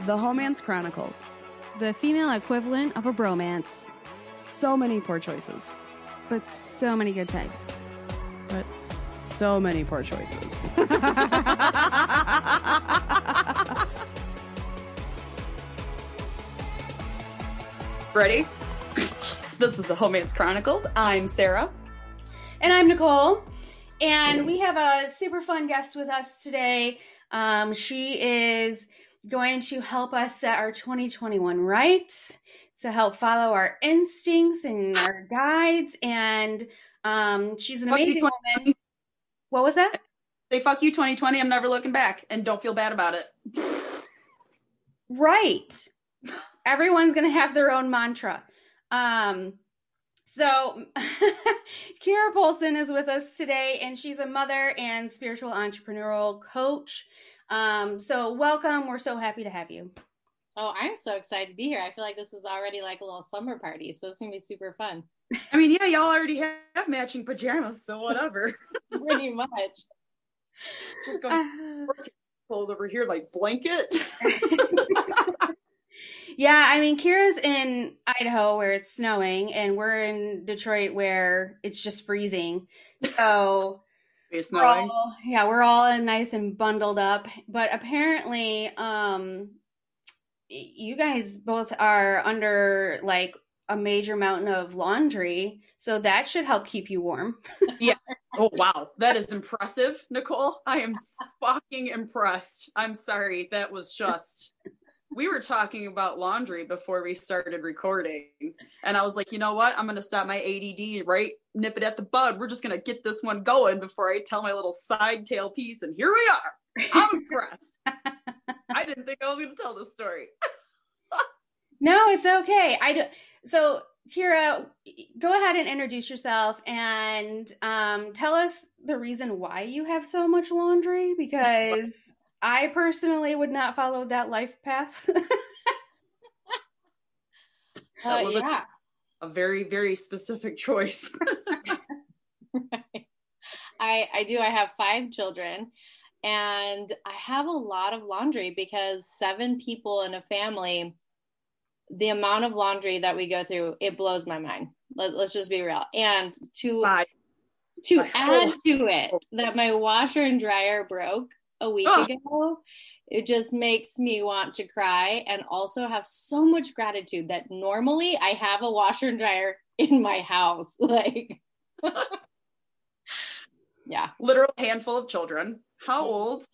The Homance Chronicles. The female equivalent of a bromance. So many poor choices, but so many good times. but so many poor choices. Ready? This is the Homance Chronicles. I'm Sarah. And I'm Nicole. And we have a super fun guest with us today. Um, she is going to help us set our 2021 right, to help follow our instincts and our guides. And um, she's an Fuck amazing woman. What was that? Say fuck you 2020. I'm never looking back and don't feel bad about it. Right. Everyone's going to have their own mantra. Um, so, Keira Poulsen is with us today, and she's a mother and spiritual entrepreneurial coach. Um, so, welcome. We're so happy to have you. Oh, I'm so excited to be here. I feel like this is already like a little slumber party, so it's gonna be super fun. I mean, yeah, y'all already have matching pajamas, so whatever. Pretty much. Just going clothes over here like blanket. yeah, I mean, Keira's in Idaho where it's snowing, and we're in Detroit where it's just freezing. So, It's we're all yeah we're all nice and bundled up but apparently um you guys both are under like a major mountain of laundry so that should help keep you warm yeah. Oh wow, that is impressive, Nicole. I am fucking impressed. I'm sorry, that was just. We were talking about laundry before we started recording, and I was like, you know what? I'm gonna stop my ADD right, nip it at the bud. We're just gonna get this one going before I tell my little side tail piece, and here we are. I'm impressed. I didn't think I was gonna tell this story. no it's okay i do so Keira go ahead and introduce yourself and um tell us the reason why you have so much laundry because i personally would not follow that life path That Uh, was a- yeah. A very, very specific choice. I I do. I have five children, and I have a lot of laundry because seven people in a family. The amount of laundry that we go through, it blows my mind. Let, let's just be real. And to Bye. to My add to it that my washer and dryer broke a week Ugh. ago it just makes me want to cry and also have so much gratitude that normally i have a washer and dryer in my house like yeah Literal handful of children. How old?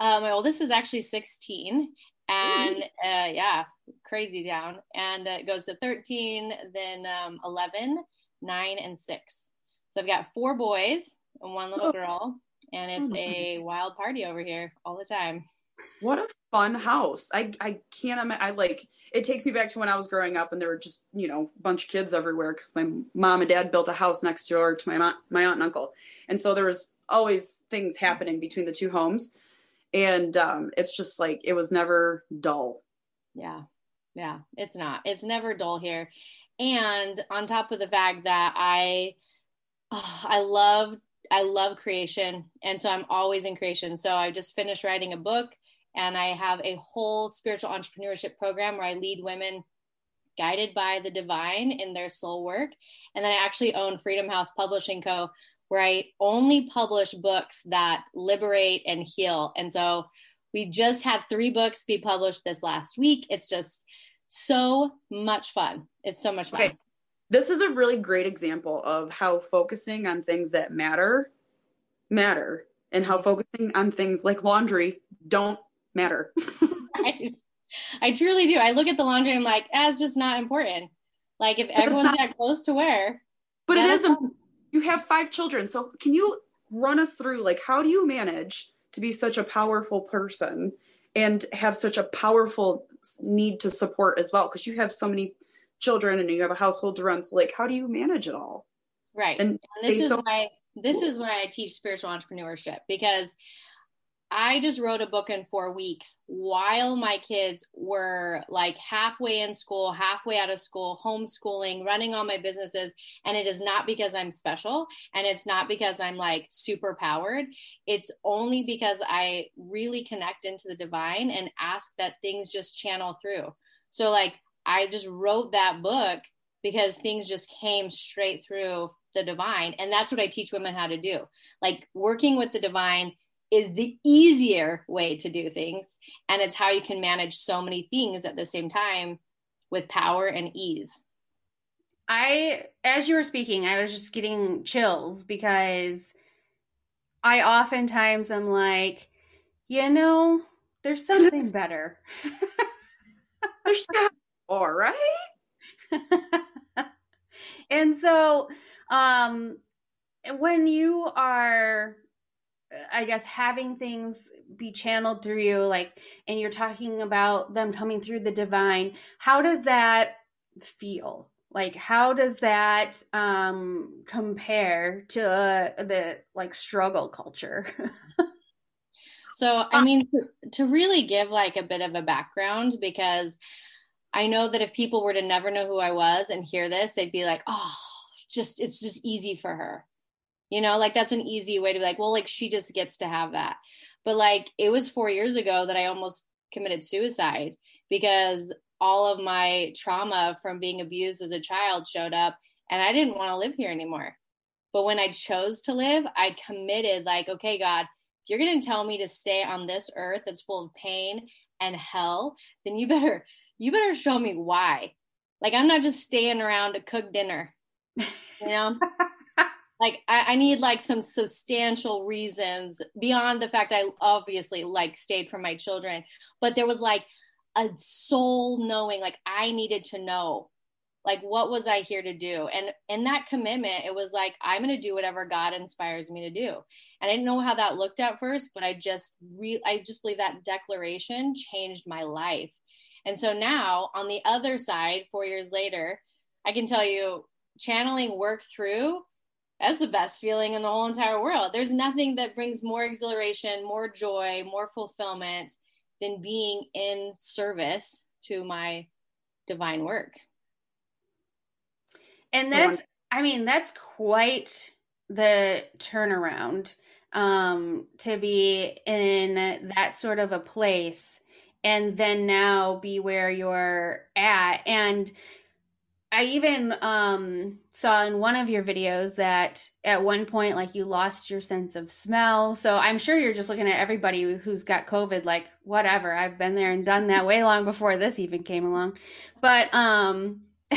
uh, my oldest is actually 16 and uh, yeah crazy down and uh, it goes to 13 then um, 11 9 and 6 so i've got four boys and one little Oh. girl and it's a wild party over here all the time What a fun house. I I can't imagine. I like it takes me back to when I was growing up and there were just, you know, a bunch of kids everywhere because my mom and dad built a house next door to my mom, my aunt and uncle. And so there was always things happening between the two homes. And um, it's just like it was never dull. Yeah. Yeah. It's not. It's never dull here. And on top of the fact that I oh, I love I love creation and so I'm always in creation. So I just finished writing a book and I have a whole spiritual entrepreneurship program where I lead women guided by the divine in their soul work. And then I actually own Freedom House Publishing Co where I only publish books that liberate and heal. And so we just had three books be published this last week. It's just so much fun. It's so much fun. Okay. This is a really great example of how focusing on things that matter matter and how focusing on things like laundry don't matter. Right? I truly do. I look at the laundry, I'm like, eh, it's just not important. Like if it's everyone's not- got clothes to wear, But it is that is important. you have five children so can you run us through like how do you manage to be such a powerful person and have such a powerful need to support as well because you have so many children and you have a household to run so like how do you manage it all right? and And this is so- why this is why I teach spiritual entrepreneurship because I just wrote a book in four weeks while my kids were like halfway in school, halfway out of school, homeschooling, running all my businesses. And it is not because I'm special and it's not because I'm like super powered. It's only because I really connect into the divine and ask that things just channel through. So, like, I just wrote that book because things just came straight through the divine. And that's what I teach women how to do. Like, working with the divine is the easier way to do things. And it's how you can manage so many things at the same time with power and ease. I, as you were speaking, I was just getting chills because I oftentimes am like, you know, there's something better. there's that, all right. and so, um, when you are I guess having things be channeled through you, like, and you're talking about them coming through the divine, how does that feel? Like, how does that um, compare to uh, the like struggle culture? so, I mean, to, to really give like a bit of a background, because I know that if people were to never know who I was and hear this, they'd be like, oh, just, it's just easy for her. You know like that's an easy way to be like well like she just gets to have that. But like it was four years ago that i almost committed suicide because all of my trauma from being abused as a child showed up and i didn't want to live here anymore. But when i chose to live i committed like okay god if you're going to tell me to stay on this earth that's full of pain and hell then you better you better show me why. Like i'm not just staying around to cook dinner you know? Like I, I, need like some substantial reasons beyond the fact I obviously like stayed for my children, but there was like a soul knowing like I needed to know like what was I here to do? And in that commitment it was like I'm going to do whatever God inspires me to do. And I didn't know how that looked at first but I just re- I just believe that declaration changed my life and so now on the other side 4 years later I can tell you channeling work through that's the best feeling in the whole entire world. There's nothing that brings more exhilaration, more joy, more fulfillment than being in service to my divine work. And that's, I mean, that's quite the turnaround um, to be in that sort of a place and then now be where you're at. And I even um, saw in one of your videos that at one point, like you lost your sense of smell. So I'm sure you're just looking at everybody who's got COVID, like whatever. I've been there and done that way long before this even came along. But um,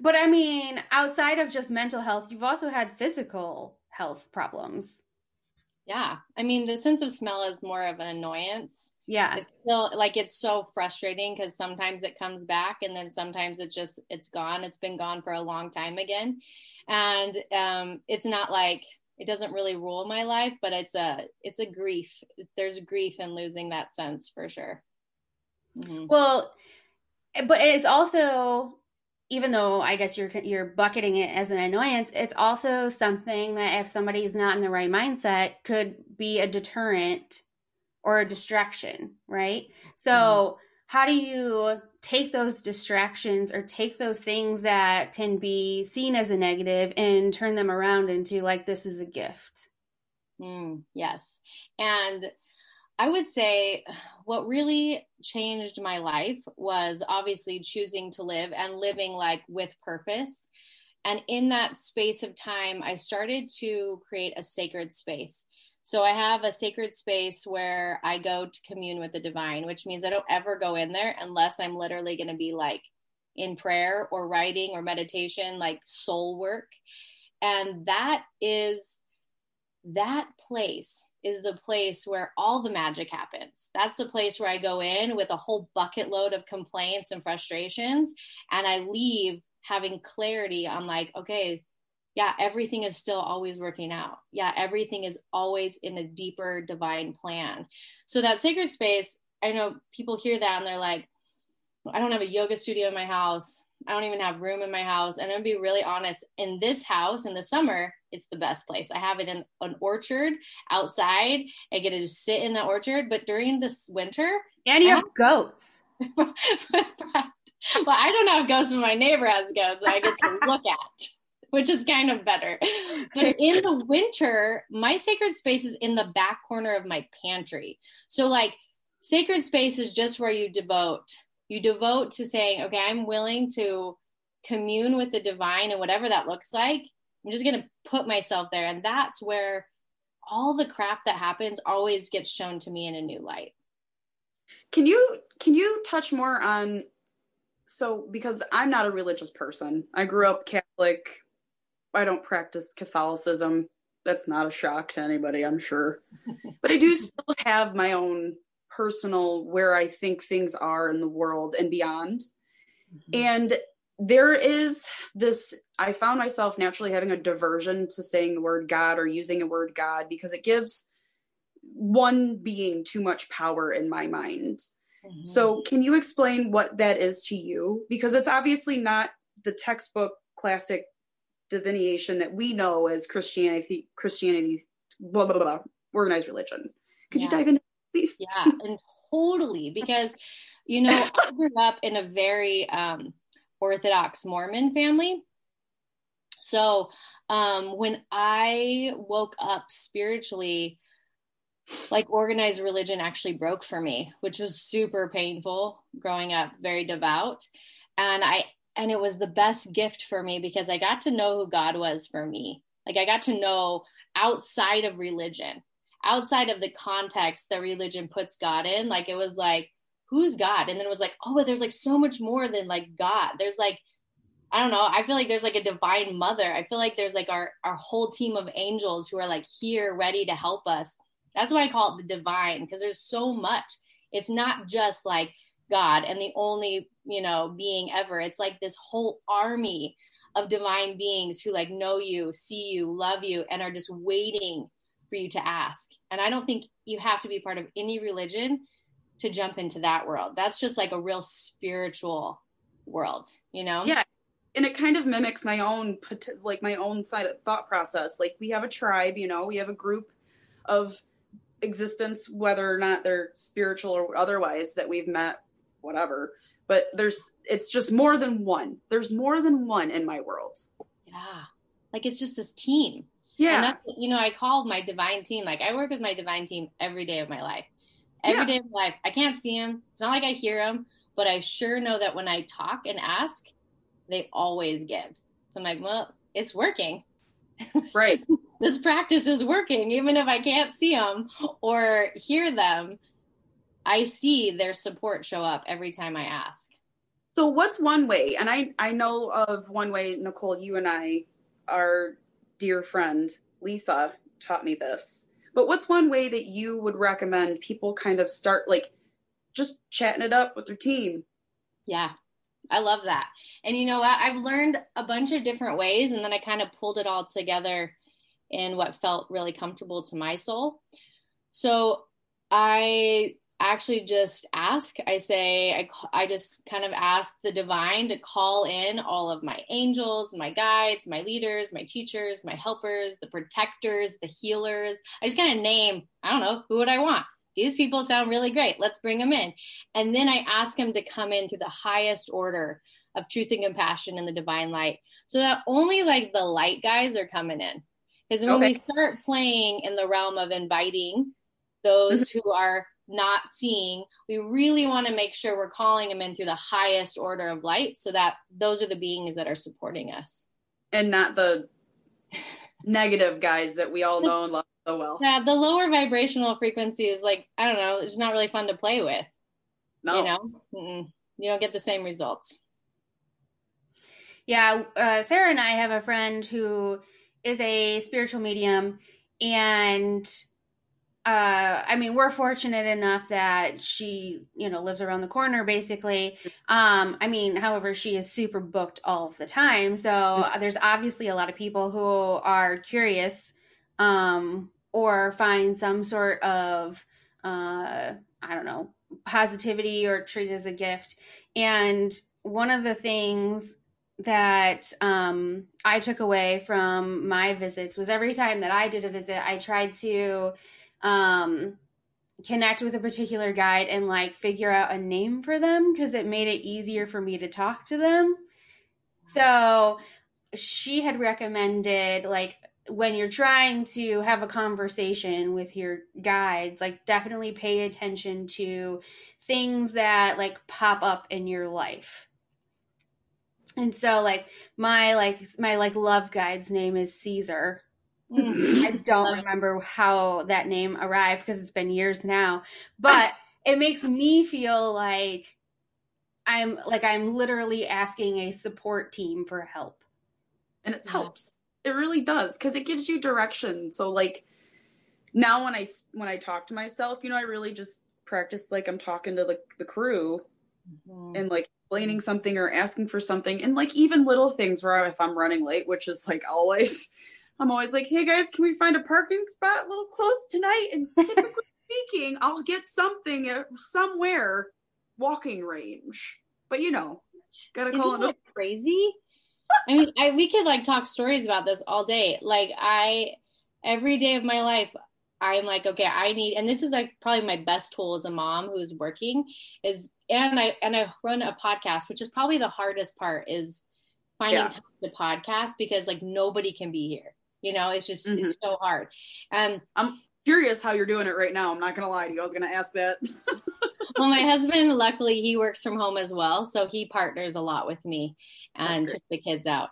but I mean, outside of just mental health, you've also had physical health problems. Yeah, I mean, the sense of smell is more of an annoyance. Yeah. It's still like it's so frustrating because sometimes it comes back and then sometimes it just it's gone. It's been gone for a long time again. And um it's not like it doesn't really rule my life but it's a it's a grief. There's grief in losing that sense for sure. Mm-hmm. well but it's also even though I guess you're you're bucketing it as an annoyance, it's also something that if somebody's not in the right mindset could be a deterrent or a distraction, right? So, mm-hmm. how do you take those distractions or take those things that can be seen as a negative and turn them around into like, this is a gift? Mm, yes. And I would say what really changed my life was obviously choosing to live and living like with purpose. And in that space of time, I started to create a sacred space. So I have a sacred space where I go to commune with the divine, which means I don't ever go in there unless I'm literally going to be like in prayer or writing or meditation, like soul work. And that is that place is the place where all the magic happens. That's the place where I go in with a whole bucket load of complaints and frustrations and I leave having clarity on like okay, yeah, everything is still always working out. Yeah, everything is always in a deeper divine plan. So that sacred space, I know people hear that and they're like, I don't have a yoga studio in my house. I don't even have room in my house. And I'm gonna be really honest, in this house in the summer, it's the best place. I have it in an orchard outside. I get to just sit in the orchard. But during this winter, and you have goats. well, I don't have goats, but my neighbor has goats. I get to look at which is kind of better. But in the winter, my sacred space is in the back corner of my pantry. So, like, sacred space is just where you devote. You devote to saying, okay, I'm willing to commune with the divine and whatever that looks like. I'm just going to put myself there. And that's where all the crap that happens always gets shown to me in a new light. Can you can you touch more on so because I'm not a religious person. I grew up Catholic, I don't practice Catholicism. That's not a shock to anybody, I'm sure. but I do still have my own personal where I think things are in the world and beyond. Mm-hmm. And there is this I found myself naturally having a diversion to saying the word God or using a word God because it gives one being too much power in my mind. Mm-hmm. So, can you explain what that is to you? Because it's obviously not the textbook classic divination that we know as Christianity, Christianity, blah blah blah, organized religion. Could yeah. you dive into please? Yeah, and totally because you know I grew up in a very um, Orthodox Mormon family, so um, when I woke up spiritually, like organized religion actually broke for me, which was super painful growing up, very devout. And I and it was the best gift for me because I got to know who God was for me. Like I got to know outside of religion, outside of the context that religion puts God in. Like it was like, who's God? And then it was like, oh, but there's like so much more than like God. There's like, I don't know. I feel like there's like a divine mother. I feel like there's like our our whole team of angels who are like here ready to help us. That's why I call it the divine because there's so much. It's not just like God and the only, you know, being ever. It's like this whole army of divine beings who like know you, see you, love you, and are just waiting for you to ask. And I don't think you have to be part of any religion to jump into that world. That's just like a real spiritual world, you know? Yeah. And it kind of mimics my own like my own side of thought process. Like we have a tribe, you know, we have a group of existence whether or not they're spiritual or otherwise that we've met whatever but there's it's just more than one there's more than one in my world yeah like it's just this team yeah and that's you know i call my divine team like i work with my divine team every day of my life Every yeah. day of life i can't see them it's not like i hear them but i sure know that when i talk and ask they always give so i'm like well it's working right this practice is working even if i can't see them or hear them I see their support show up every time I ask. So what's one way? And I I know of one way, Nicole, you and I, our dear friend Lisa taught me this. But what's one way that you would recommend people kind of start like just chatting it up with their team? Yeah. I love that. And you know what? I've learned a bunch of different ways and then I kind of pulled it all together in what felt really comfortable to my soul. So I actually just ask. I say I, I just kind of ask the divine to call in all of my angels my guides my leaders my teachers my helpers the protectors the healers. I just kind of name i don't know who would i want? These people sound really great. Let's bring them in. And then i ask them to come in into the highest order of truth and compassion and the divine light so that only like the light guys are coming in. Because when okay. we start playing in the realm of inviting those mm-hmm. who are not seeing, we really want to make sure we're calling them in through the highest order of light so that those are the beings that are supporting us. And not the negative guys that we all know and love so well. Yeah, the lower vibrational frequency is like, I don't know, it's not really fun to play with. No. You know, Mm-mm. you don't get the same results. Yeah, uh, Sarah and I have a friend who is a spiritual medium and uh, I mean, we're fortunate enough that she, you know, lives around the corner basically. Um, I mean, however, she is super booked all of the time. So uh, there's obviously a lot of people who are curious um, or find some sort of, uh, I don't know, positivity or treat it as a gift. And one of the things that um, I took away from my visits was every time that I did a visit, I tried to um, connect with a particular guide and like figure out a name for them because it made it easier for me to talk to them. So she had recommended like when you're trying to have a conversation with your guides, like definitely pay attention to things that like pop up in your life. And so like my like my like love guide's name is Caesar. I don't remember how that name arrived because it's been years now, but it makes me feel like I'm like I'm literally asking a support team for help. And it helps. It really does cuz it gives you direction. So like now when I when I talk to myself, you know, I really just practice like I'm talking to the the crew mm-hmm. and like explaining something or asking for something and like even little things where if I'm running late, which is like always I'm always like, "Hey guys, can we find a parking spot a little close tonight?" And typically speaking, I'll get something somewhere walking range. But you know, gotta Isn't call it crazy. I mean, I, we could like talk stories about this all day. Like I, every day of my life, I'm like, okay, I need, and this is like probably my best tool as a mom who's working is, and I and I run a podcast, which is probably the hardest part is finding yeah. time to podcast because like nobody can be here. You know, it's just mm-hmm. it's so hard. And I'm curious how you're doing it right now. I'm not gonna lie to you. I was gonna ask that. well, my husband, luckily, he works from home as well, so he partners a lot with me and took the kids out.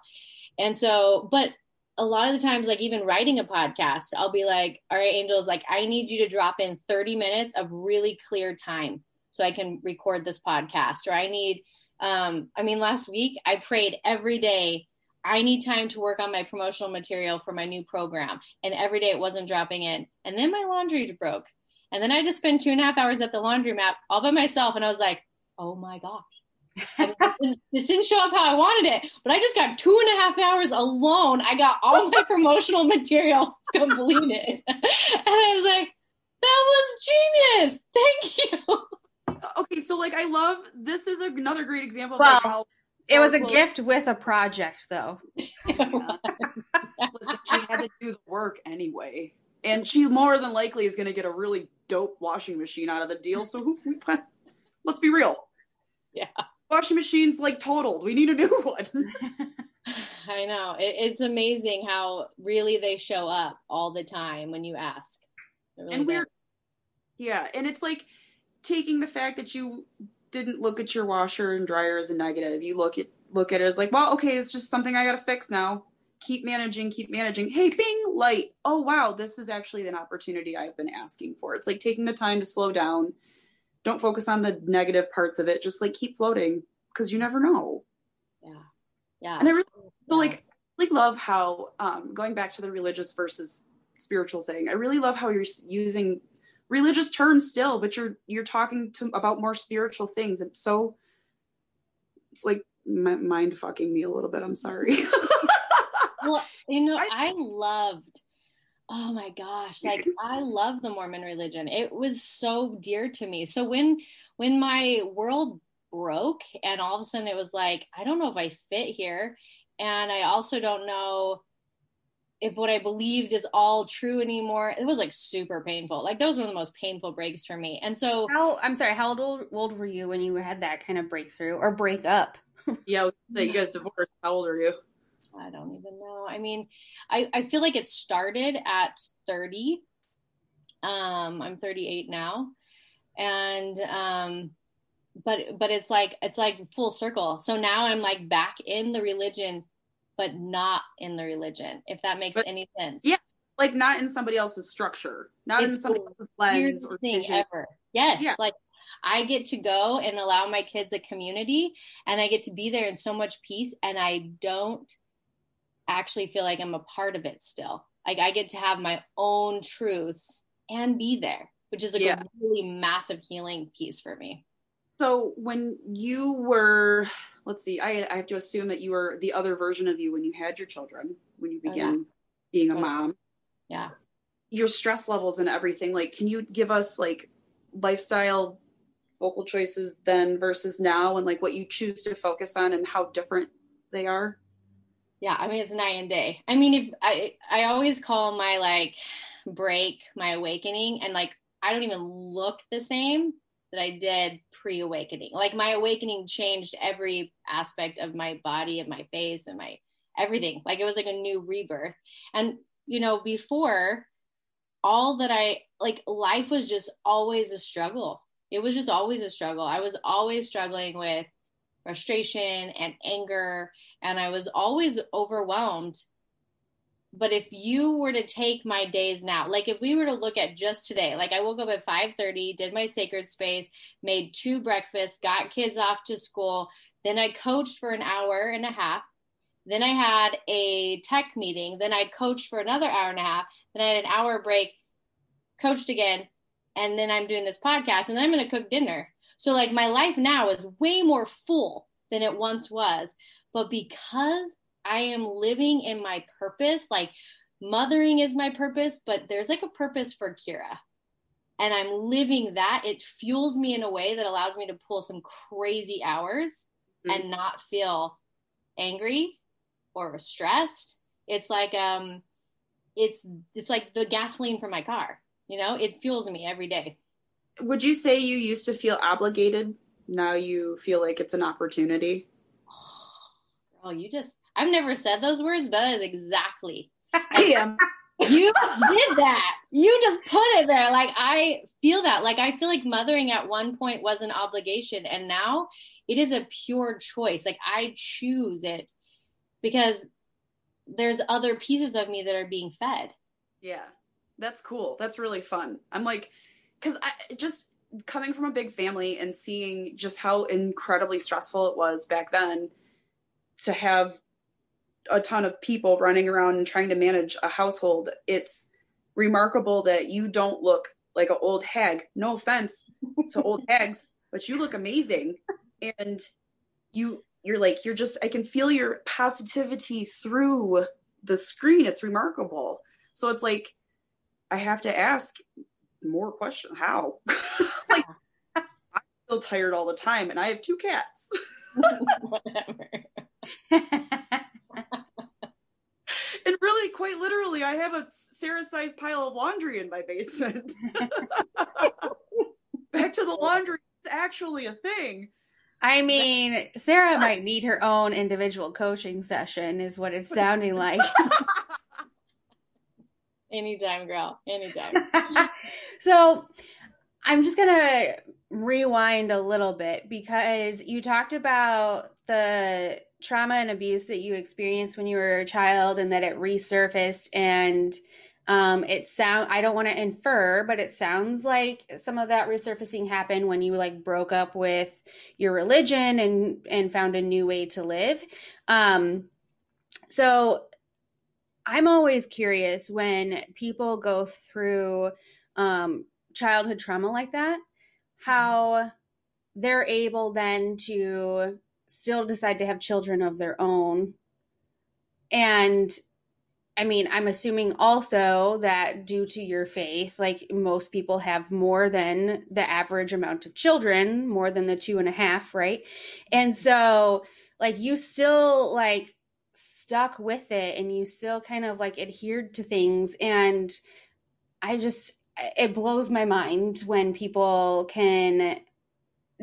And so, but a lot of the times, like even writing a podcast, I'll be like, all right, Angels, like I need you to drop in 30 minutes of really clear time so I can record this podcast. Or I need, um, I mean, last week I prayed every day. I need time to work on my promotional material for my new program. And every day it wasn't dropping in. And then my laundry broke. And then I just spent two and a half hours at the laundromat all by myself. And I was like, oh my gosh, this didn't show up how I wanted it, but I just got two and a half hours alone. I got all my promotional material completed. And I was like, that was genius. Thank you. Okay, so like I love this is another great example well, of like how it was a gift with a project though. Listen, she had to do the work anyway. And she more than likely is going to get a really dope washing machine out of the deal. So who, let's be real. Yeah washing machine's like totaled. We need a new one. I know. It, it's amazing how really they show up all the time when you ask. Really and we're, yeah. And it's like taking the fact that you didn't look at your washer and dryer as a negative. You look at, look at it as like, well, okay, it's just something I got to fix now. Keep managing, keep managing. Hey, bing, light. Oh, wow, this is actually an opportunity I've been asking for. It's like taking the time to slow down don't focus on the negative parts of it just like keep floating because you never know yeah yeah and i really so like like love how um going back to the religious versus spiritual thing i really love how you're using religious terms still but you're you're talking to about more spiritual things. It's so it's like mind fucking me a little bit. I'm sorry. Well you know I, I loved oh my gosh like i love the mormon religion. It was so dear to me. So when when my world broke and all of a sudden it was like i don't know if i fit here. And i also don't know if what i believed is all true anymore it was like super painful like that was one of the most painful breaks for me and so how i'm sorry how old, old were you when you had that kind of breakthrough or break up yeah that you guys divorced how old are you I don't even know. I mean, I, I feel like it started at 30. Um, I'm 38 now. And um, but but it's like it's like full circle. So now I'm like back in the religion, but not in the religion, if that makes but, any sense. Yeah. Like not in somebody else's structure, not it's in somebody else's lens or vision. Ever. Yes. Yeah. Like I get to go and allow my kids a community and I get to be there in so much peace and I don't actually feel like I'm a part of it still. Like I get to have my own truths and be there, which is like yeah. a really massive healing piece for me. So when you were, let's see, I, I have to assume that you were the other version of you when you had your children, when you began oh, yeah. being a mom. Yeah. Your stress levels and everything. Like, can you give us like lifestyle vocal choices then versus now and like what you choose to focus on and how different they are? Yeah, I mean it's night and day. I mean, if I I always call my like break my awakening, and like I don't even look the same that I did pre awakening. Like my awakening changed every aspect of my body and my face and my everything. Like it was like a new rebirth. And you know, before all that I like life was just always a struggle. It was just always a struggle. I was always struggling with frustration and anger and I was always overwhelmed. But if you were to take my days now, like if we were to look at just today, like I woke up at 5:30, did my sacred space, made two breakfasts, got kids off to school, then I coached for an hour and a half. Then I had a tech meeting, then I coached for another hour and a half, then I had an hour break, coached again, and then I'm doing this podcast and then I'm going to cook dinner. So like my life now is way more full than it once was. But because I am living in my purpose, like mothering is my purpose, but there's like a purpose for Keira. And I'm living that. It fuels me in a way that allows me to pull some crazy hours mm-hmm. and not feel angry or stressed. It's like um it's it's like the gasoline for my car. You know, it fuels me every day. Would you say you used to feel obligated? Now you feel like it's an opportunity? Oh, you just, I've never said those words, but that is exactly. I am. you did that. You just put it there. Like, I feel that. Like, I feel like mothering at one point was an obligation, and now it is a pure choice. Like, I choose it because there's other pieces of me that are being fed. Yeah. That's cool. That's really fun. I'm like, because I just coming from a big family and seeing just how incredibly stressful it was back then to have a ton of people running around and trying to manage a household. It's remarkable that you don't look like an old hag. No offense to old hags, but you look amazing. And you you're like you're just I can feel your positivity through the screen. It's remarkable. So it's like I have to ask more questions. How? like I feel tired all the time, and I have two cats. Whatever. and really, quite literally, I have a Sarah-sized pile of laundry in my basement. Back to the laundry. It's actually a thing. I mean, Sarah might need her own individual coaching session, is what it's sounding like. Anytime, girl. Anytime. so I'm just going to rewind a little bit because you talked about the trauma and abuse that you experienced when you were a child and that it resurfaced and um it sound i don't want to infer but it sounds like some of that resurfacing happened when you like broke up with your religion and and found a new way to live. Um so I'm always curious when people go through um, childhood trauma like that, how they're able then to still decide to have children of their own. And I mean, I'm assuming also that due to your faith, like most people have more than the average amount of children, more than the two and a half, right? And so, like, you still like stuck with it and you still kind of like adhered to things and i just it blows my mind when people can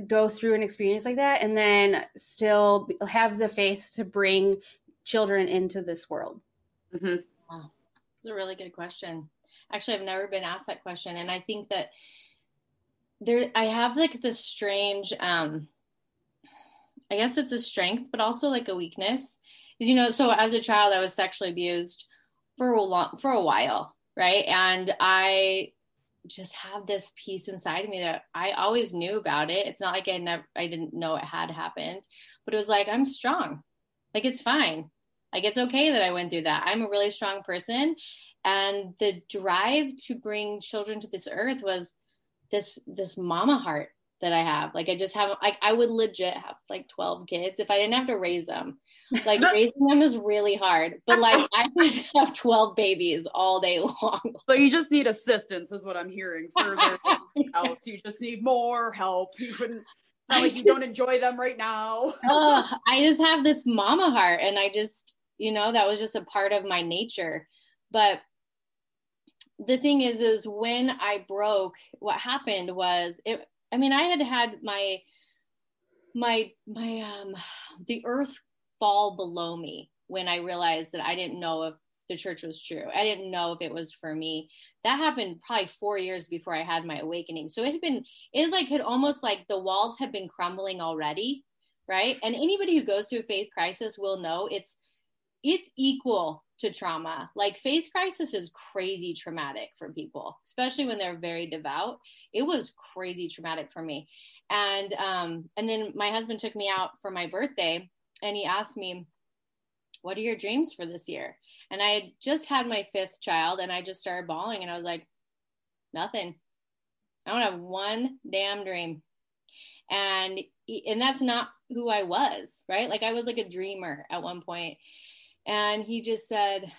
go through an experience like that and then still have the faith to bring children into this world mm-hmm. wow. it's a really good question actually i've never been asked that question and i think that there i have like this strange um i guess it's a strength but also like a weakness because you know so as a child i was sexually abused for a long for a while right and i just have this piece inside of me that i always knew about it. It's not like i never i didn't know it had happened but it was like i'm strong. Like it's fine. Like it's okay that i went through that. I'm a really strong person. And the drive to bring children to this earth was this this mama heart that I have. Like I just have like I would legit have like 12 kids if I didn't have to raise them. Like raising them is really hard. But like I could have 12 babies all day long. So you just need assistance is what I'm hearing further else. You just need more help. You wouldn't not like you don't enjoy them right now. oh, I just have this mama heart, and I just, you know, that was just a part of my nature. But the thing is, is when I broke, what happened was it. I mean, I had had my my my um the earth fall below me when I realized that I didn't know if the church was true. I didn't know if it was for me. That happened probably four years before I had my awakening. So it had been, it like had almost like the walls had been crumbling already, right? And anybody who goes through a faith crisis will know it's it's equal to trauma. Like faith crisis is crazy traumatic for people, especially when they're very devout. It was crazy traumatic for me. And um and then my husband took me out for my birthday and he asked me, "What are your dreams for this year?" And I had just had my fifth child and I just started bawling and I was like, "Nothing. I don't have one damn dream." And and that's not who I was, right? Like I was like a dreamer at one point and he just said,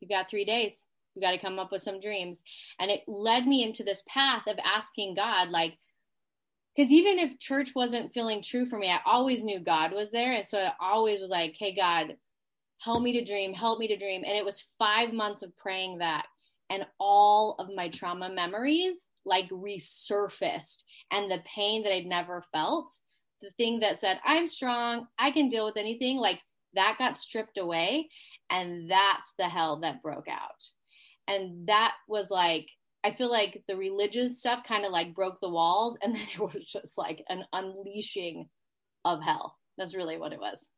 You've got three days. You got to come up with some dreams. And it led me into this path of asking God, like, because even if church wasn't feeling true for me, I always knew God was there. And so I always was like, Hey, God, help me to dream, help me to dream. And it was five months of praying that. And all of my trauma memories like resurfaced. And the pain that I'd never felt, the thing that said, I'm strong, I can deal with anything, like that got stripped away and that's the hell that broke out and that was like i feel like the religious stuff kind of like broke the walls and then it was just like an unleashing of hell. That's really what it was.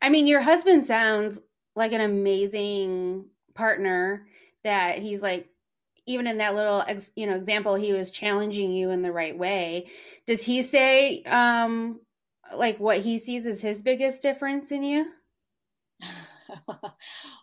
I mean your husband sounds like an amazing partner that he's like even in that little you know example he was challenging you in the right way. Does he say um like what he sees as his biggest difference in you? well,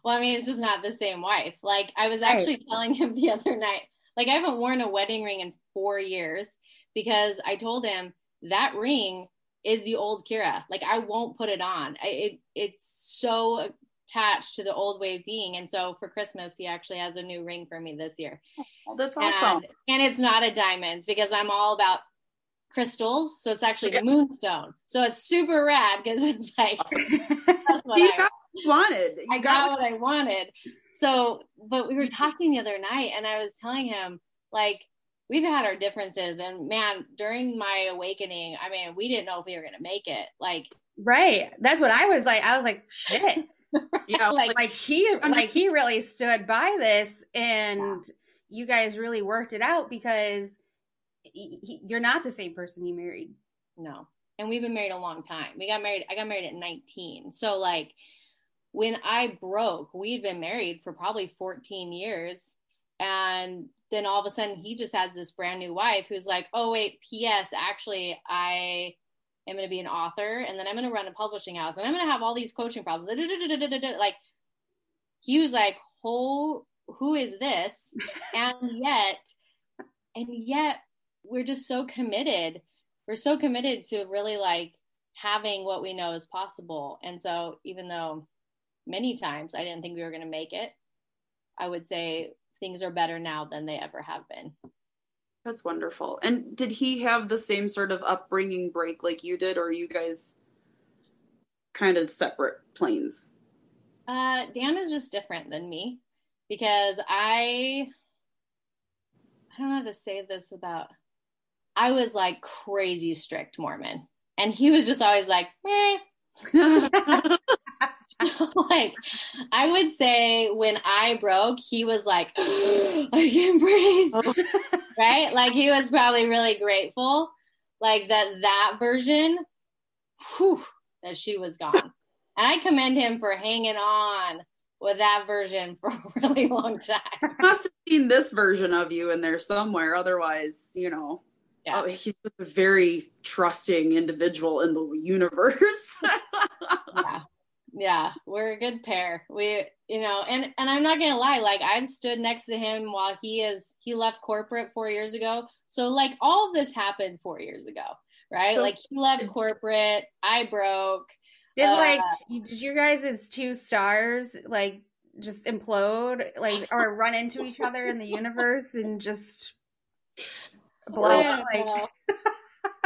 I mean, it's just not the same wife. Like I was actually right. telling him the other night, like I haven't worn a wedding ring in four years because I told him that ring is the old Keira. Like I won't put it on. I, it it's so attached to the old way of being. And so for Christmas, he actually has a new ring for me this year. Oh, that's awesome. And, and it's not a diamond because I'm all about crystals. So it's actually okay. moonstone. So it's super rad because it's like that's what you I wanted. You I got, got what I wanted. So, but we were talking the other night, and I was telling him like we've had our differences, and man, during my awakening, I mean, we didn't know if we were gonna make it. Like, right? That's what I was like. I was like, shit. yeah, like, like he like he really stood by this, and yeah. you guys really worked it out because he, you're not the same person you married. No. And we've been married a long time. We got married, I got married at 19. So, like, when I broke, we'd been married for probably 14 years. And then all of a sudden, he just has this brand new wife who's like, oh, wait, P.S. Actually, I am going to be an author and then I'm going to run a publishing house and I'm going to have all these coaching problems. Like, he was like, who, who is this? and yet, and yet we're just so committed. We're so committed to really like having what we know is possible. And so even though many times I didn't think we were going to make it, I would say things are better now than they ever have been. That's wonderful. And did he have the same sort of upbringing break like you did, or are you guys kind of separate planes? Uh, Dan is just different than me because I I don't know how to say this without I was like crazy strict Mormon. And he was just always like, eh. like I would say when I broke, he was like, I can't breathe. Oh. right? Like he was probably really grateful. Like that that version, whew, that she was gone. And I commend him for hanging on with that version for a really long time. I must have seen this version of you in there somewhere. Otherwise, you know. Yeah. Oh, he's just a very trusting individual in the universe. yeah. Yeah, we're a good pair. We, you know, and and I'm not gonna lie, like I've stood next to him while he is he left corporate four years ago. So like all of this happened four years ago, right? So, like he left corporate, I broke. Did uh, like did you guys as two stars like just implode, like or run into each other in the universe and just blow like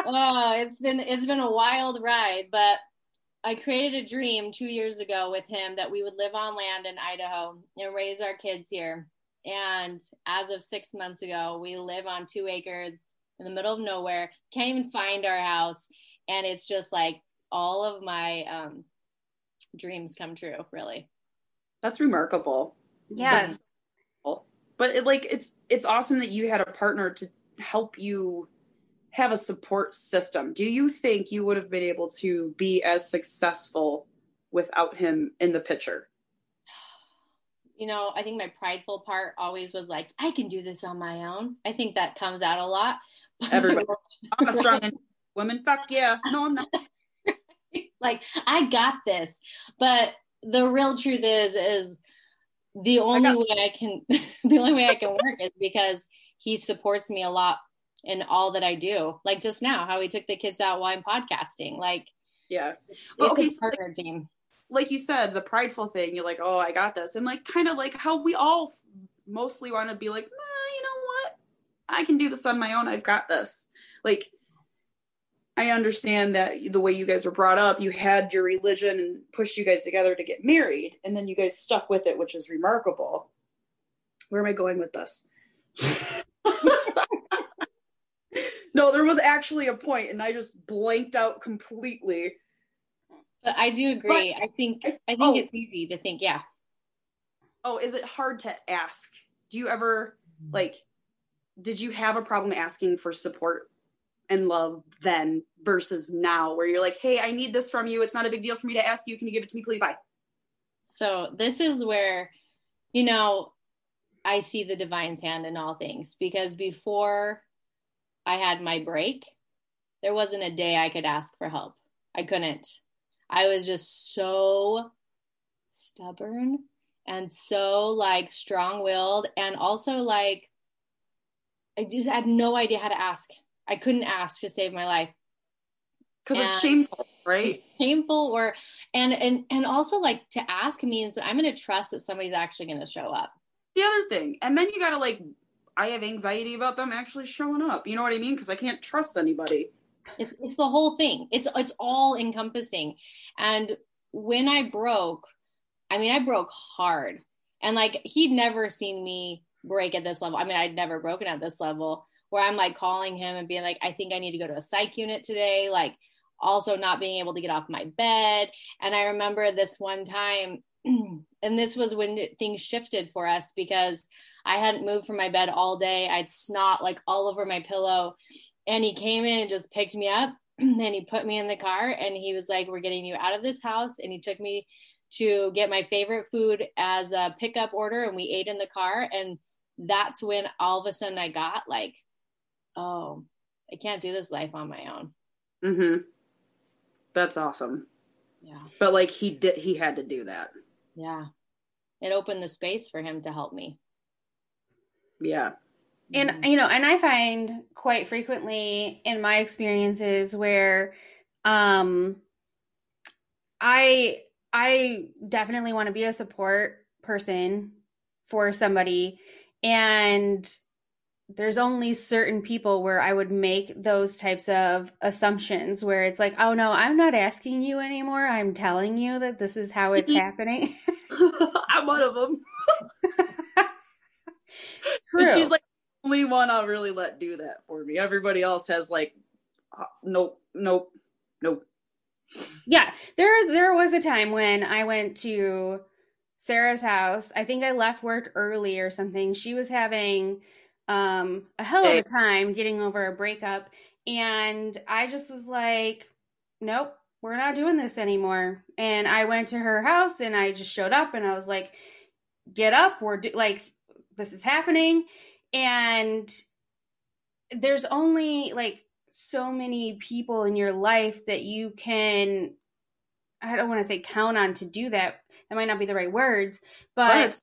oh, it's been it's been a wild ride, but I created a dream two years ago with him that we would live on land in Idaho and raise our kids here. And as of six months ago, we live on two acres in the middle of nowhere. Can't even find our house, and it's just like all of my um, dreams come true. Really, That's remarkable. Yes. But it, like it's it's awesome that you had a partner to help you have a support system. Do you think you would have been able to be as successful without him in the picture? you know, I think my prideful part always was like, I can do this on my own. I think that comes out a lot. Everybody. I'm a strong woman. Fuck yeah. No, I'm not. like I got this. But the real truth is, is the only got- way I can, the only way I can work is because he supports me a lot in all that I do. Like just now, how we took the kids out while I'm podcasting. Like Yeah. it's Well, okay, a so, partner team. Like you said, the prideful thing, you're like, oh, I got this. And like kind of like how we all mostly want to be like, nah, you know what? I can do this on my own. I've got this. Like, I understand that the way you guys were brought up, you had your religion and pushed you guys together to get married, and then you guys stuck with it, which is remarkable. Where am I going with this? no, there was actually a point, and I just blanked out completely. But I do agree. I think I- I think oh. it's easy to think, yeah. Oh, is it hard to ask? Do you ever like did you have a problem asking for support and love then versus now where you're like, "Hey, I need this from you. It's not a big deal for me to ask you. Can you give it to me please?" Bye. So this is where, you know, I see the divine's hand in all things because before I had my break, there wasn't a day I could ask for help. I couldn't. I was just so stubborn and so like strong-willed and also like I just had no idea how to ask. I couldn't ask to save my life Cuz it's shameful, right? it's painful or and and and also like to ask means that i'm going to trust that somebody's actually going to show up The other thing. And then you got to like I have anxiety about them actually showing up. You know what I mean? Cuz I can't trust anybody. it's it's the whole thing it's it's all encompassing and when i broke i mean i broke hard and like he'd never seen me break at this level i mean i'd never broken at this level where i'm like calling him and being like i think i need to go to a psych unit today like also not being able to get off my bed and i remember this one time and this was when things shifted for us because i hadn't moved from my bed all day i'd snot like all over my pillow and he came in and just picked me up and he put me in the car and he was like we're getting you out of this house and he took me to get my favorite food as a pickup order and we ate in the car and that's when all of a sudden i got like oh i can't do this life on my own Mm-hmm. That's awesome. yeah But like he did he had to do that. yeah it opened the space for him to help me Yeah. and you know and i find quite frequently in my experiences where um i i definitely want to be a support person for somebody and there's only certain people where i would make those types of assumptions where it's like oh no i'm not asking you anymore i'm telling you that this is how it's happening I'm one of them. True. She's like the only one I'll really let do that for me. Everybody else has like, uh, nope, nope, nope. Yeah, there is there was a time when I went to Sarah's house. I think I left work early or something. She was having um a hell of a time getting over a breakup and I just was like, "Nope, we're not doing this anymore." And I went to her house and I just showed up and I was like, "Get up, we're do- like this is happening." And there's only like so many people in your life that you can I don't want to say count on to do that. That might not be the right words, But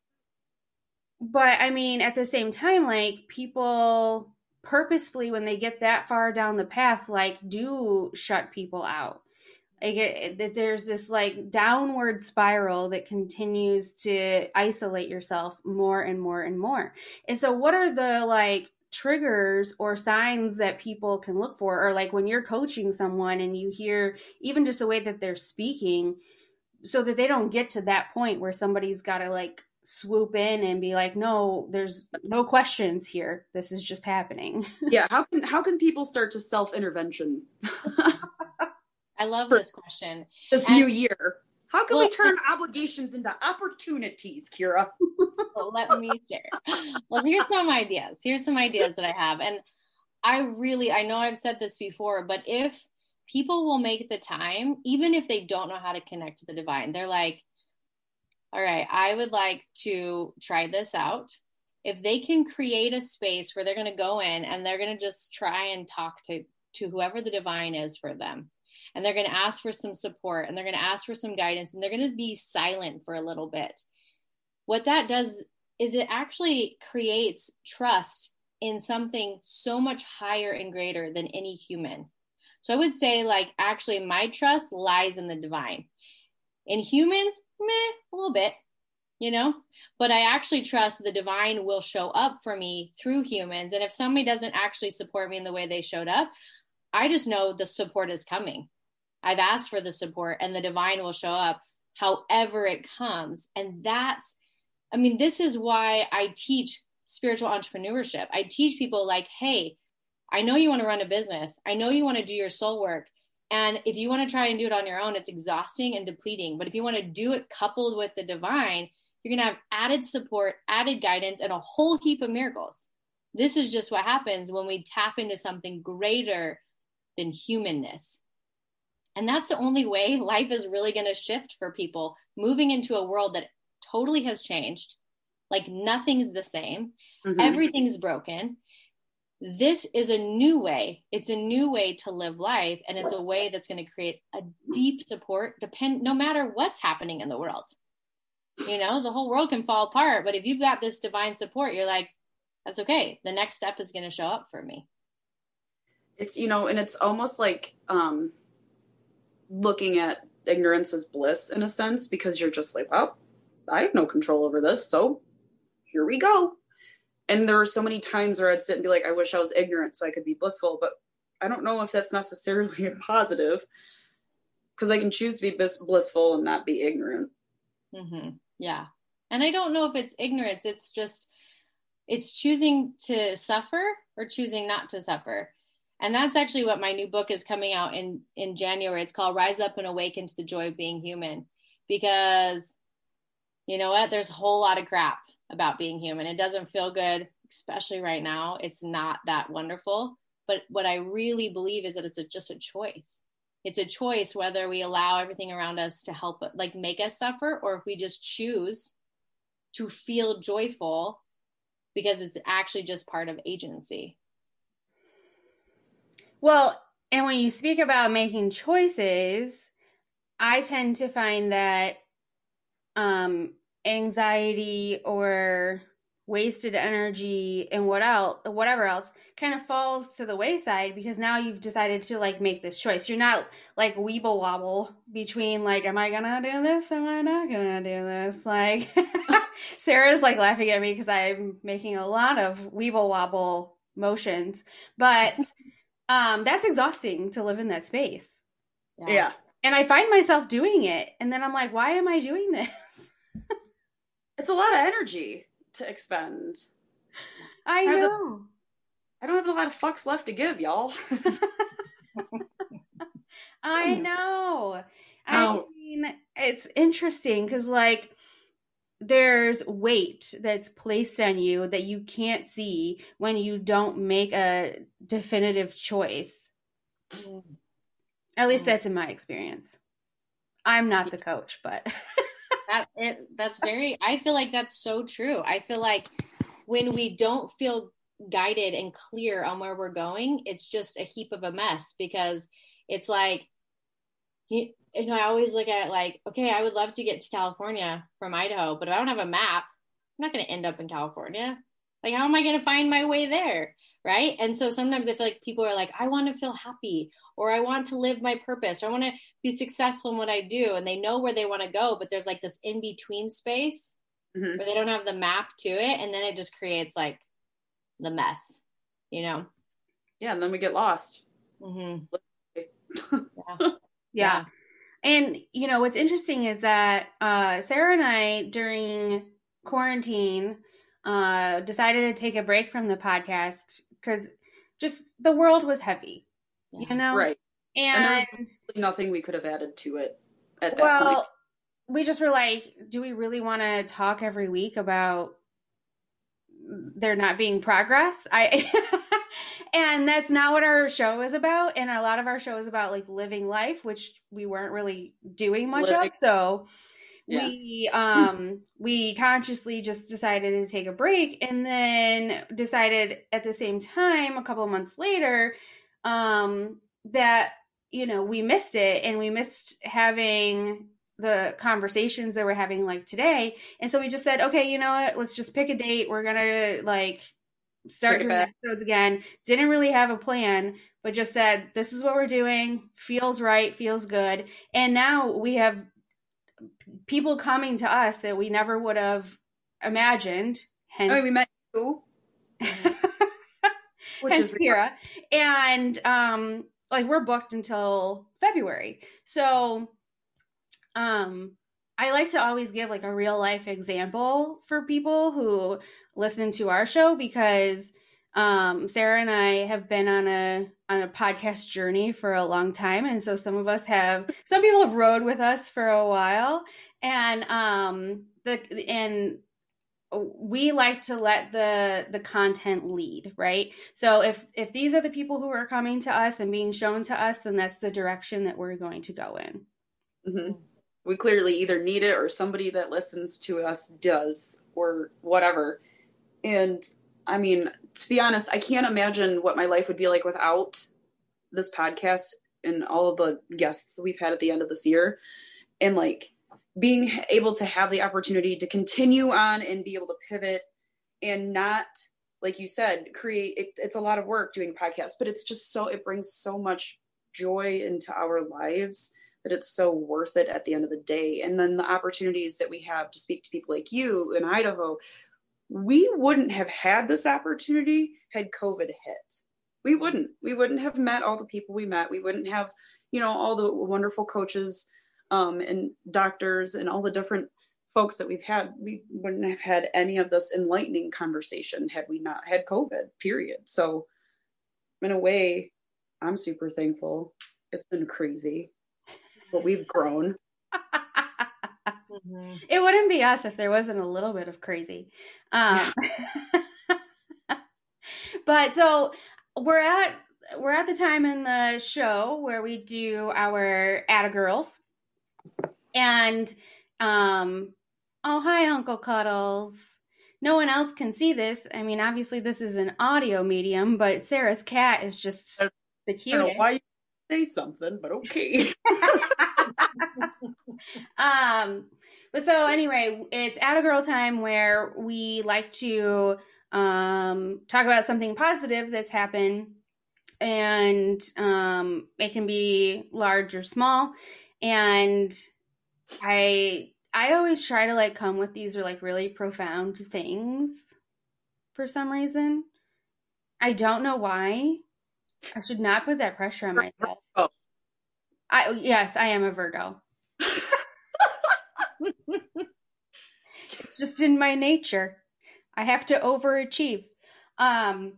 but but I mean at the same time like people purposefully when they get that far down the path like do shut people out. Like that there's this like downward spiral that continues to isolate yourself more and more and more. And so what are the like triggers or signs that people can look for? Or like when you're coaching someone and you hear even just the way that they're speaking so that they don't get to that point where somebody's got to like swoop in and be like no there's no questions here. This is just happening. Yeah how can how can people start to self intervention i love this question. this and, new year. How can well, we turn obligations into opportunities Keira? Well, let me share. Well here's some ideas. Here's some ideas that i have. And i really i know i've said this before but if people will make the time even if they don't know how to connect to the divine they're like all right, I would like to try this out. If they can create a space where they're going to go in and they're going to just try and talk to to whoever the divine is for them. And they're going to ask for some support and they're going to ask for some guidance and they're going to be silent for a little bit. What that does is it actually creates trust in something so much higher and greater than any human. So I would say, like, actually, my trust lies in the divine. In humans, meh, a little bit, you know, but I actually trust the divine will show up for me through humans. And if somebody doesn't actually support me in the way they showed up, I just know the support is coming. I've asked for the support and the divine will show up however it comes. And that's, I mean, this is why I teach spiritual entrepreneurship. I teach people like, hey, I know you want to run a business. I know you want to do your soul work. And if you want to try and do it on your own, it's exhausting and depleting. But if you want to do it coupled with the divine, you're going to have added support, added guidance, and a whole heap of miracles. This is just what happens when we tap into something greater than humanness. And that's the only way life is really going to shift for people moving into a world that totally has changed. Like nothing's the same, mm-hmm. everything's broken this is a new way it's a new way to live life and it's a way that's going to create a deep support depend no matter what's happening in the world you know the whole world can fall apart but if you've got this divine support you're like that's okay the next step is going to show up for me it's you know and it's almost like um looking at ignorance as bliss in a sense because you're just like well i have no control over this so here we go and there were so many times where I'd sit and be like, I wish I was ignorant so I could be blissful, but I don't know if that's necessarily a positive because I can choose to be blissful and not be ignorant. Mm-hmm. Yeah. And I don't know if it's ignorance, it's just, it's choosing to suffer or choosing not to suffer. And that's actually what my new book is coming out in in January. It's called Rise Up and Awaken to the Joy of Being Human because you know what? There's a whole lot of crap about being human. It doesn't feel good, especially right now. It's not that wonderful. But what I really believe is that it's a, just a choice. It's a choice whether we allow everything around us to help, like make us suffer, or if we just choose to feel joyful because it's actually just part of agency. Well, and when you speak about making choices, I tend to find that um, anxiety or wasted energy and what else whatever else kind of falls to the wayside because now you've decided to like make this choice. You're not like weeble wobble between like am i gonna do this? Am i not gonna do this? Like sarah's like laughing at me because i'm making a lot of weeble wobble motions. But um that's exhausting to live in that space yeah. yeah and i find myself doing it and then i'm like why am i doing this it's a lot of energy to expend. I, I know. I don't have a lot of fucks left to give, y'all. I know. I mean, it's interesting because, like, there's weight that's placed on you that you can't see when you don't make a definitive choice. Mm. At least that's in my experience. I'm not the coach, but that it that's very i feel like that's so true i feel like when we don't feel guided and clear on where we're going it's just a heap of a mess because it's like you, you know i always look at it like okay i would love to get to california from idaho but if i don't have a map i'm not going to end up in california like how am i going to find my way there right and so sometimes i feel like people are like i want to feel happy or i want to live my purpose or i want to be successful in what i do and they know where they want to go but there's like this in between space mm-hmm. where they don't have the map to it and then it just creates like the mess you know. Yeah, and then we get lost. Mm-hmm. yeah. Yeah. And you know what's interesting is that uh, Sarah and I during quarantine uh, decided to take a break from the podcast because just the world was heavy, yeah. you know, right? And, and there was nothing we could have added to it at that well, point. We just were like, do we really want to talk every week about there not being progress? I and that's not what our show is about. And a lot of our show is about like living life, which we weren't really doing much living. of. So yeah. we um we consciously just decided to take a break and then decided at the same time a couple months later um that you know we missed it and we missed having the conversations that we're having like today and so we just said okay you know what let's just pick a date we're gonna like start doing episodes again. Didn't really have a plan but just said this is what we're doing. Feels right feels good. And now we have people coming to us that we never would have imagined. Hence oh, we met you. Which hence is Keira. and um like we're booked until february. So um I like to always give like a real life example for people who listen to our show because um, Sarah and I have been on a on a podcast journey for a long time, and so some of us have some people have rode with us for a while, and um the and we like to let the the content lead right? So if if these are the people who are coming to us and being shown to us then that's the direction that we're going to go in. Mm-hmm we clearly either need it or somebody that listens to us does or whatever. And i mean to be honest i can't imagine what my life would be like without this podcast and all of the guests we've had at the end of this year. And like being able to have the opportunity to continue on and be able to pivot and not like you said create it, it's a lot of work doing podcasts but it's just so it brings so much joy into our lives that it's so worth it at the end of the day. And then the opportunities that we have to speak to people like you in Idaho, we wouldn't have had this opportunity had COVID hit. We wouldn't. We wouldn't have met all the people we met. We wouldn't have, you know, all the wonderful coaches um, and doctors and all the different folks that we've had. We wouldn't have had any of this enlightening conversation had we not had COVID, period. So, in a way, I'm super thankful. It's been crazy but we've grown. mm-hmm. It wouldn't be us if there wasn't a little bit of crazy. Um, but so we're at we're at the time in the show where we do our Atta Girls, and um, oh hi Uncle Cuddles. No one else can see this. I mean, obviously this is an audio medium, but Sarah's cat is just the cutest. why say something, but okay. um, but so anyway, it's Atta Girl time where we like to um talk about something positive that's happened, and um, it can be large or small. And I I always try to like come with these are like really profound things for some reason. I don't know why. I should not put that pressure on myself. Oh. I yes, I am a Virgo. it's just in my nature. I have to overachieve. Um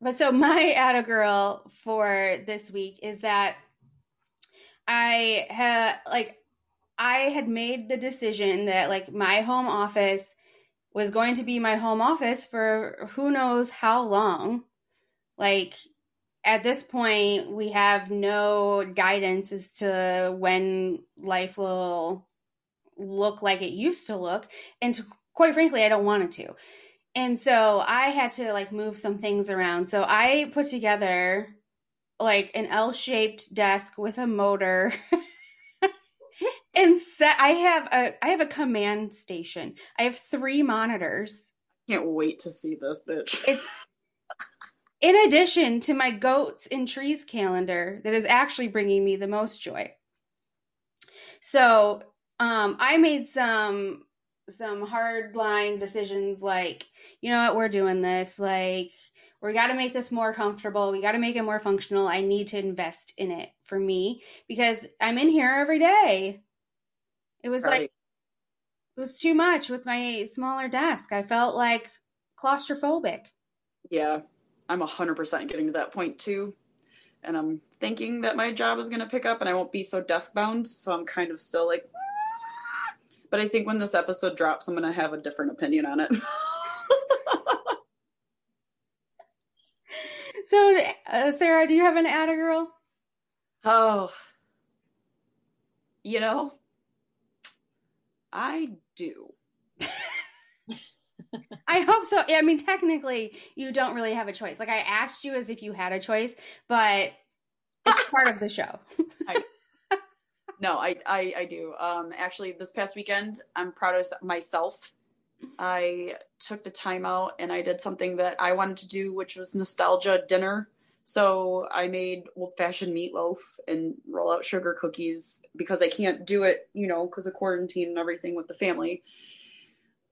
but so my Atta girl for this week is that I had like I had made the decision that like my home office was going to be my home office for who knows how long. Like at this point, we have no guidance as to when life will look like it used to look. And to, quite frankly, I don't want it to. And so I had to like move some things around. So I put together like an L shaped desk with a motor. and set I have a I have a command station. I have three monitors. Can't wait to see this bitch. It's in addition to my goats and trees calendar that is actually bringing me the most joy. So, um, I made some some hard line decisions like, you know what, we're doing this. Like, we got to make this more comfortable. We got to make it more functional. I need to invest in it for me because I'm in here every day. It was Right. like, it was too much with my smaller desk. I felt like claustrophobic. Yeah, I'm 100% getting to that point too. And I'm thinking that my job is going to pick up and I won't be so desk bound. So I'm kind of still like, but I think when this episode drops, I'm going to have a different opinion on it. So, uh, Sarah, do you have an Atta girl? oh, you know, I do. I hope so. I mean, technically, you don't really have a choice. Like, I asked you as if you had a choice, but it's part of the show. No, I, I, I do. Um, actually, this past weekend, I'm proud of myself. I took the time out and I did something that I wanted to do, which was nostalgia dinner. So I made old fashioned meatloaf and roll out sugar cookies because I can't do it, you know, because of quarantine and everything with the family.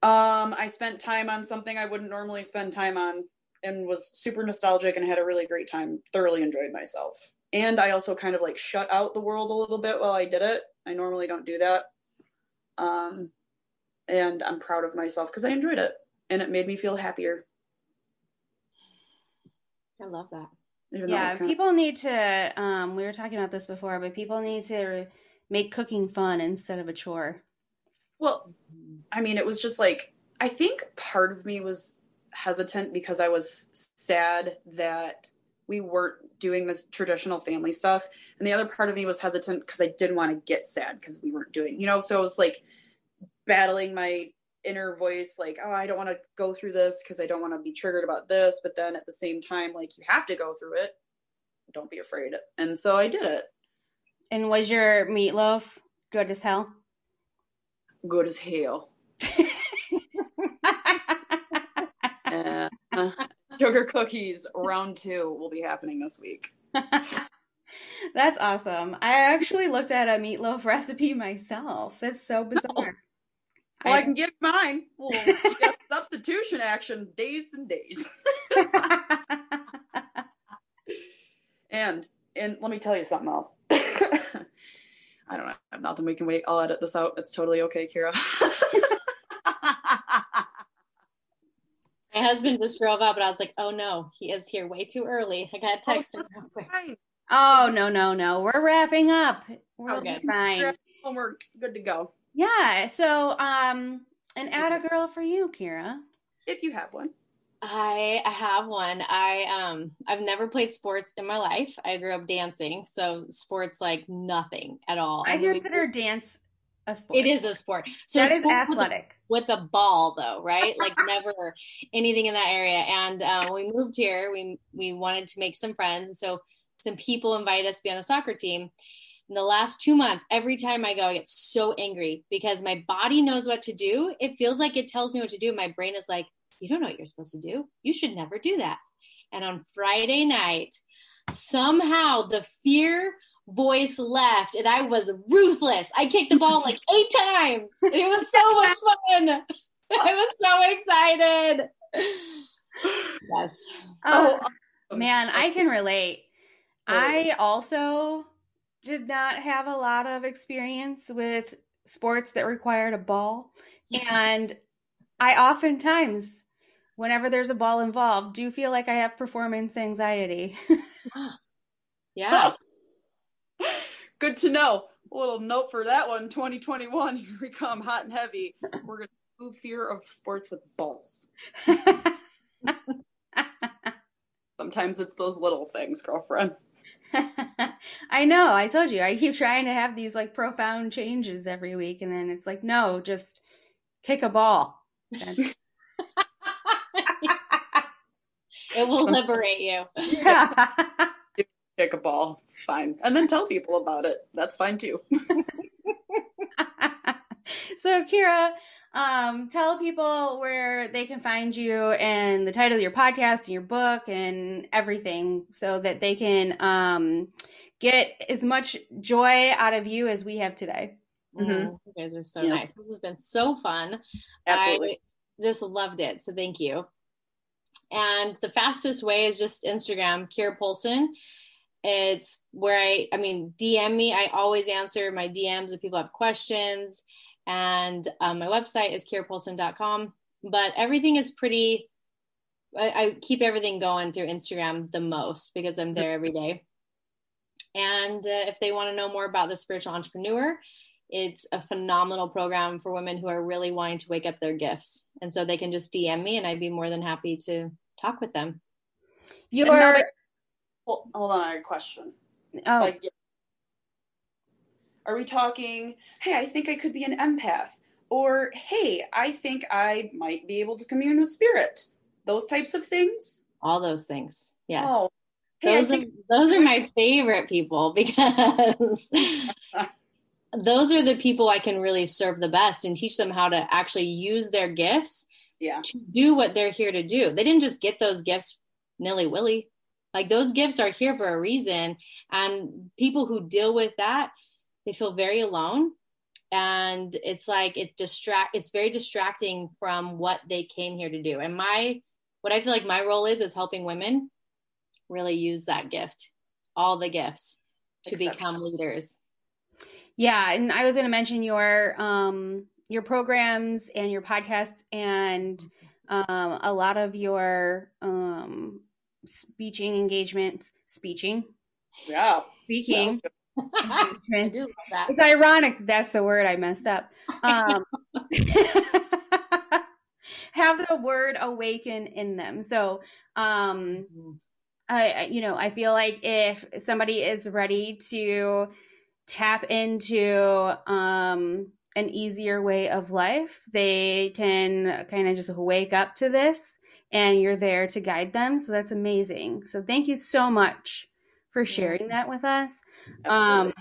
Um, I spent time on something I wouldn't normally spend time on and was super nostalgic and had a really great time. Thoroughly enjoyed myself. And I also kind of like shut out the world a little bit while I did it. I normally don't do that. Um, and I'm proud of myself because I enjoyed it and it made me feel happier. I love that. Even though it was Yeah, kind people need to. Um, we were talking about this before, but people need to make cooking fun instead of a chore. well, I mean, it was just like I think part of me was hesitant because I was sad that we weren't doing the traditional family stuff, and the other part of me was hesitant because I didn't want to get sad because we weren't doing, you know. So it was like battling my inner voice, like, oh, I don't want to go through this because I don't want to be triggered about this, but then at the same time, like, you have to go through it. Don't be afraid, and so I did it. And was your meatloaf good as hell? Good as hell. Uh, sugar cookies round two will be happening this week. That's awesome. I actually looked at a meatloaf recipe myself. That's so bizarre. Well, I can give mine. Well, you got substitution action days and days. and and let me tell you something else. I don't know. I have nothing we can wait. I'll edit this out. It's totally okay, Keira. My husband just drove up, and I was like, "Oh no, he is here way too early." I got to text him real oh no no no! We're wrapping up. We'll Okay. be fine. Well, we're good to go. Yeah. So, um, an atta girl for you, Keira. If you have one. I I have one. I um I've never played sports in my life. I grew up dancing, so sports like nothing at all. I And consider dance a sport. it is a sport. So that is sport with a- athletic. with a ball though right? Like never anything in that area. And uh, when we moved here we we wanted to make some friends. So some people invited us to be on a soccer team. In the last two months every time i go i get so angry because my body knows what to do. It feels like it tells me what to do. My brain is like you don't know what you're supposed to do. You should never do that. And on friday night somehow the fear voice left and I was ruthless. I kicked the ball like eight times. And it was so much fun. I was so excited. Yes. Oh, um, man, I can relate. I also did not have a lot of experience with sports that required a ball. And I oftentimes, whenever there's a ball involved, do feel like I have performance anxiety. Yeah. Good to know. A little note for that one. 2021, here we come, hot and heavy. We're gonna move fear of sports with balls. Sometimes it's those little things, girlfriend. I know. I told you. I keep trying to have these like profound changes every week, and then it's like, no, just kick a ball. it will liberate you. Yeah. Kick a ball. It's fine. And then tell people about it. That's fine too. so, Keira, um, tell people where they can find you and the title of your podcast and your book and everything so that they can um, get as much joy out of you as we have today. Mhm. Mm, you guys are so Yeah. nice. This has been so fun. Absolutely. I just loved it. So thank you. and the fastest way is just Instagram, Keira Poulsen. It's where I, I mean, DM me. I always answer my DMs if people have questions. And um, my website is keirapoulsen.com. But everything is pretty, I, I keep everything going through Instagram the most because I'm there every day. And uh, if they want to know more about the spiritual entrepreneur, it's a phenomenal program for women who are really wanting to wake up their gifts. And so they can just DM me and I'd be more than happy to talk with them. You Your hold, hold on, I have a question. oh, Like, are we talking, hey, I think I could be an empath? Or, hey, I think I might be able to commune with spirit? Those types of things? All those things. Yes. Oh, hey, those are those are my favorite people because those are the people I can really serve the best and teach them how to actually use their gifts yeah. to do what they're here to do. They didn't just get those gifts nilly willy. Like those gifts are here for a reason. And people who deal with that, they feel very alone. And it's like it distract it's very distracting from what they came here to do. And my what I feel like my role is is helping women really use that gift, all the gifts to become Exceptional. leaders. yeah, and I was going to mention your um your programs and your podcasts and um a lot of your um speaking engagements, speeching. Yeah. speaking I engagements. do love that. It's ironic that that's the word I messed up. Um, have the word awaken in them. So, um, I, I- you know, I feel like if somebody is ready to tap into um, an easier way of life, they can kind of just wake up to this and you're there to guide them. So that's amazing. So thank you so much for sharing that with us. Um,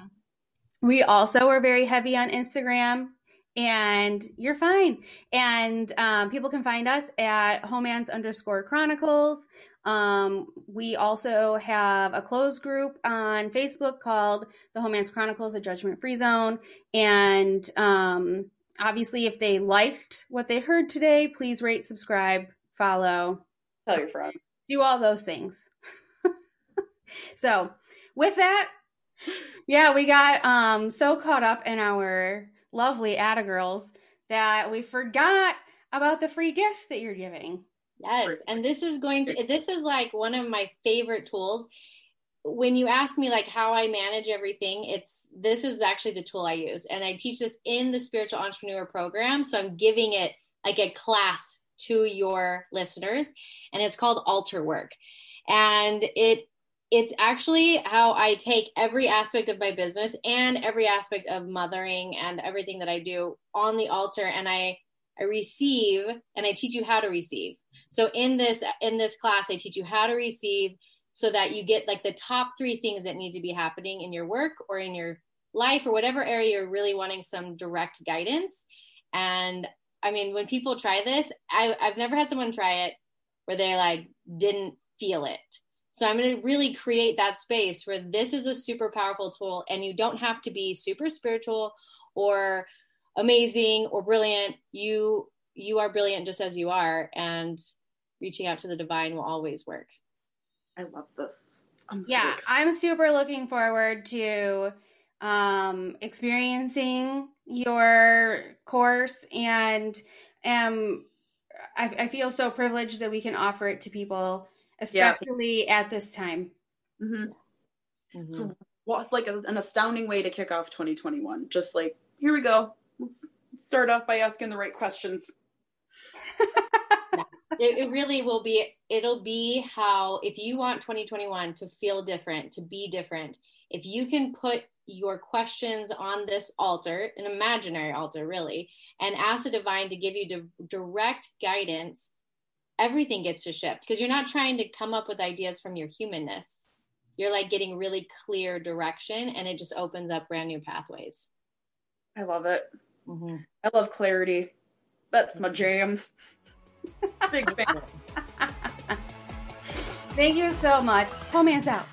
we also are very heavy on Instagram, and you're fine. And um, people can find us at homance underscore chronicles. Um, we also have a closed group on Facebook called the Homance Chronicles, a judgment free zone. And um, obviously, if they liked what they heard today, please rate, subscribe, follow, Tell your friend. do all those things. so, with that, yeah, we got um so caught up in our lovely Atta girls that we forgot about the free gift that you're giving. Yes, and this is going to this is like one of my favorite tools. When you ask me like how I manage everything, it's this is actually the tool I use and I teach this in the spiritual entrepreneur program, so I'm giving it like a class to your listeners and it's called altar work. And it it's actually how I take every aspect of my business and every aspect of mothering and everything that I do on the altar and I I receive and I teach you how to receive. So in this in this class I teach you how to receive so that you get like the top 3 things that need to be happening in your work or in your life or whatever area you're really wanting some direct guidance. And I mean when people try this, I I've never had someone try it where they like didn't feel it. So I'm going to really create that space where this is a super powerful tool and you don't have to be super spiritual or amazing or brilliant. You you are brilliant just as you are and reaching out to the divine will always work. I love this. I'm Yeah, excited. I'm super looking forward to um experiencing your course and um I, I feel so privileged that we can offer it to people, Yeah. especially at this time. Mhm. Mhm. So what like a, an astounding way to kick off 2021. Just like, here we go. Let's start off by asking the right questions. it, it really will be it'll be how if you want 2021 to feel different to be different if you can put your questions on this altar an imaginary altar really and ask the divine to give you di- direct guidance everything gets to shift because you're not trying to come up with ideas from your humanness you're like getting really clear direction and it just opens up brand new pathways I love it. mm-hmm. I love clarity. That's my jam. Big fan. Thank you so much. Romance out.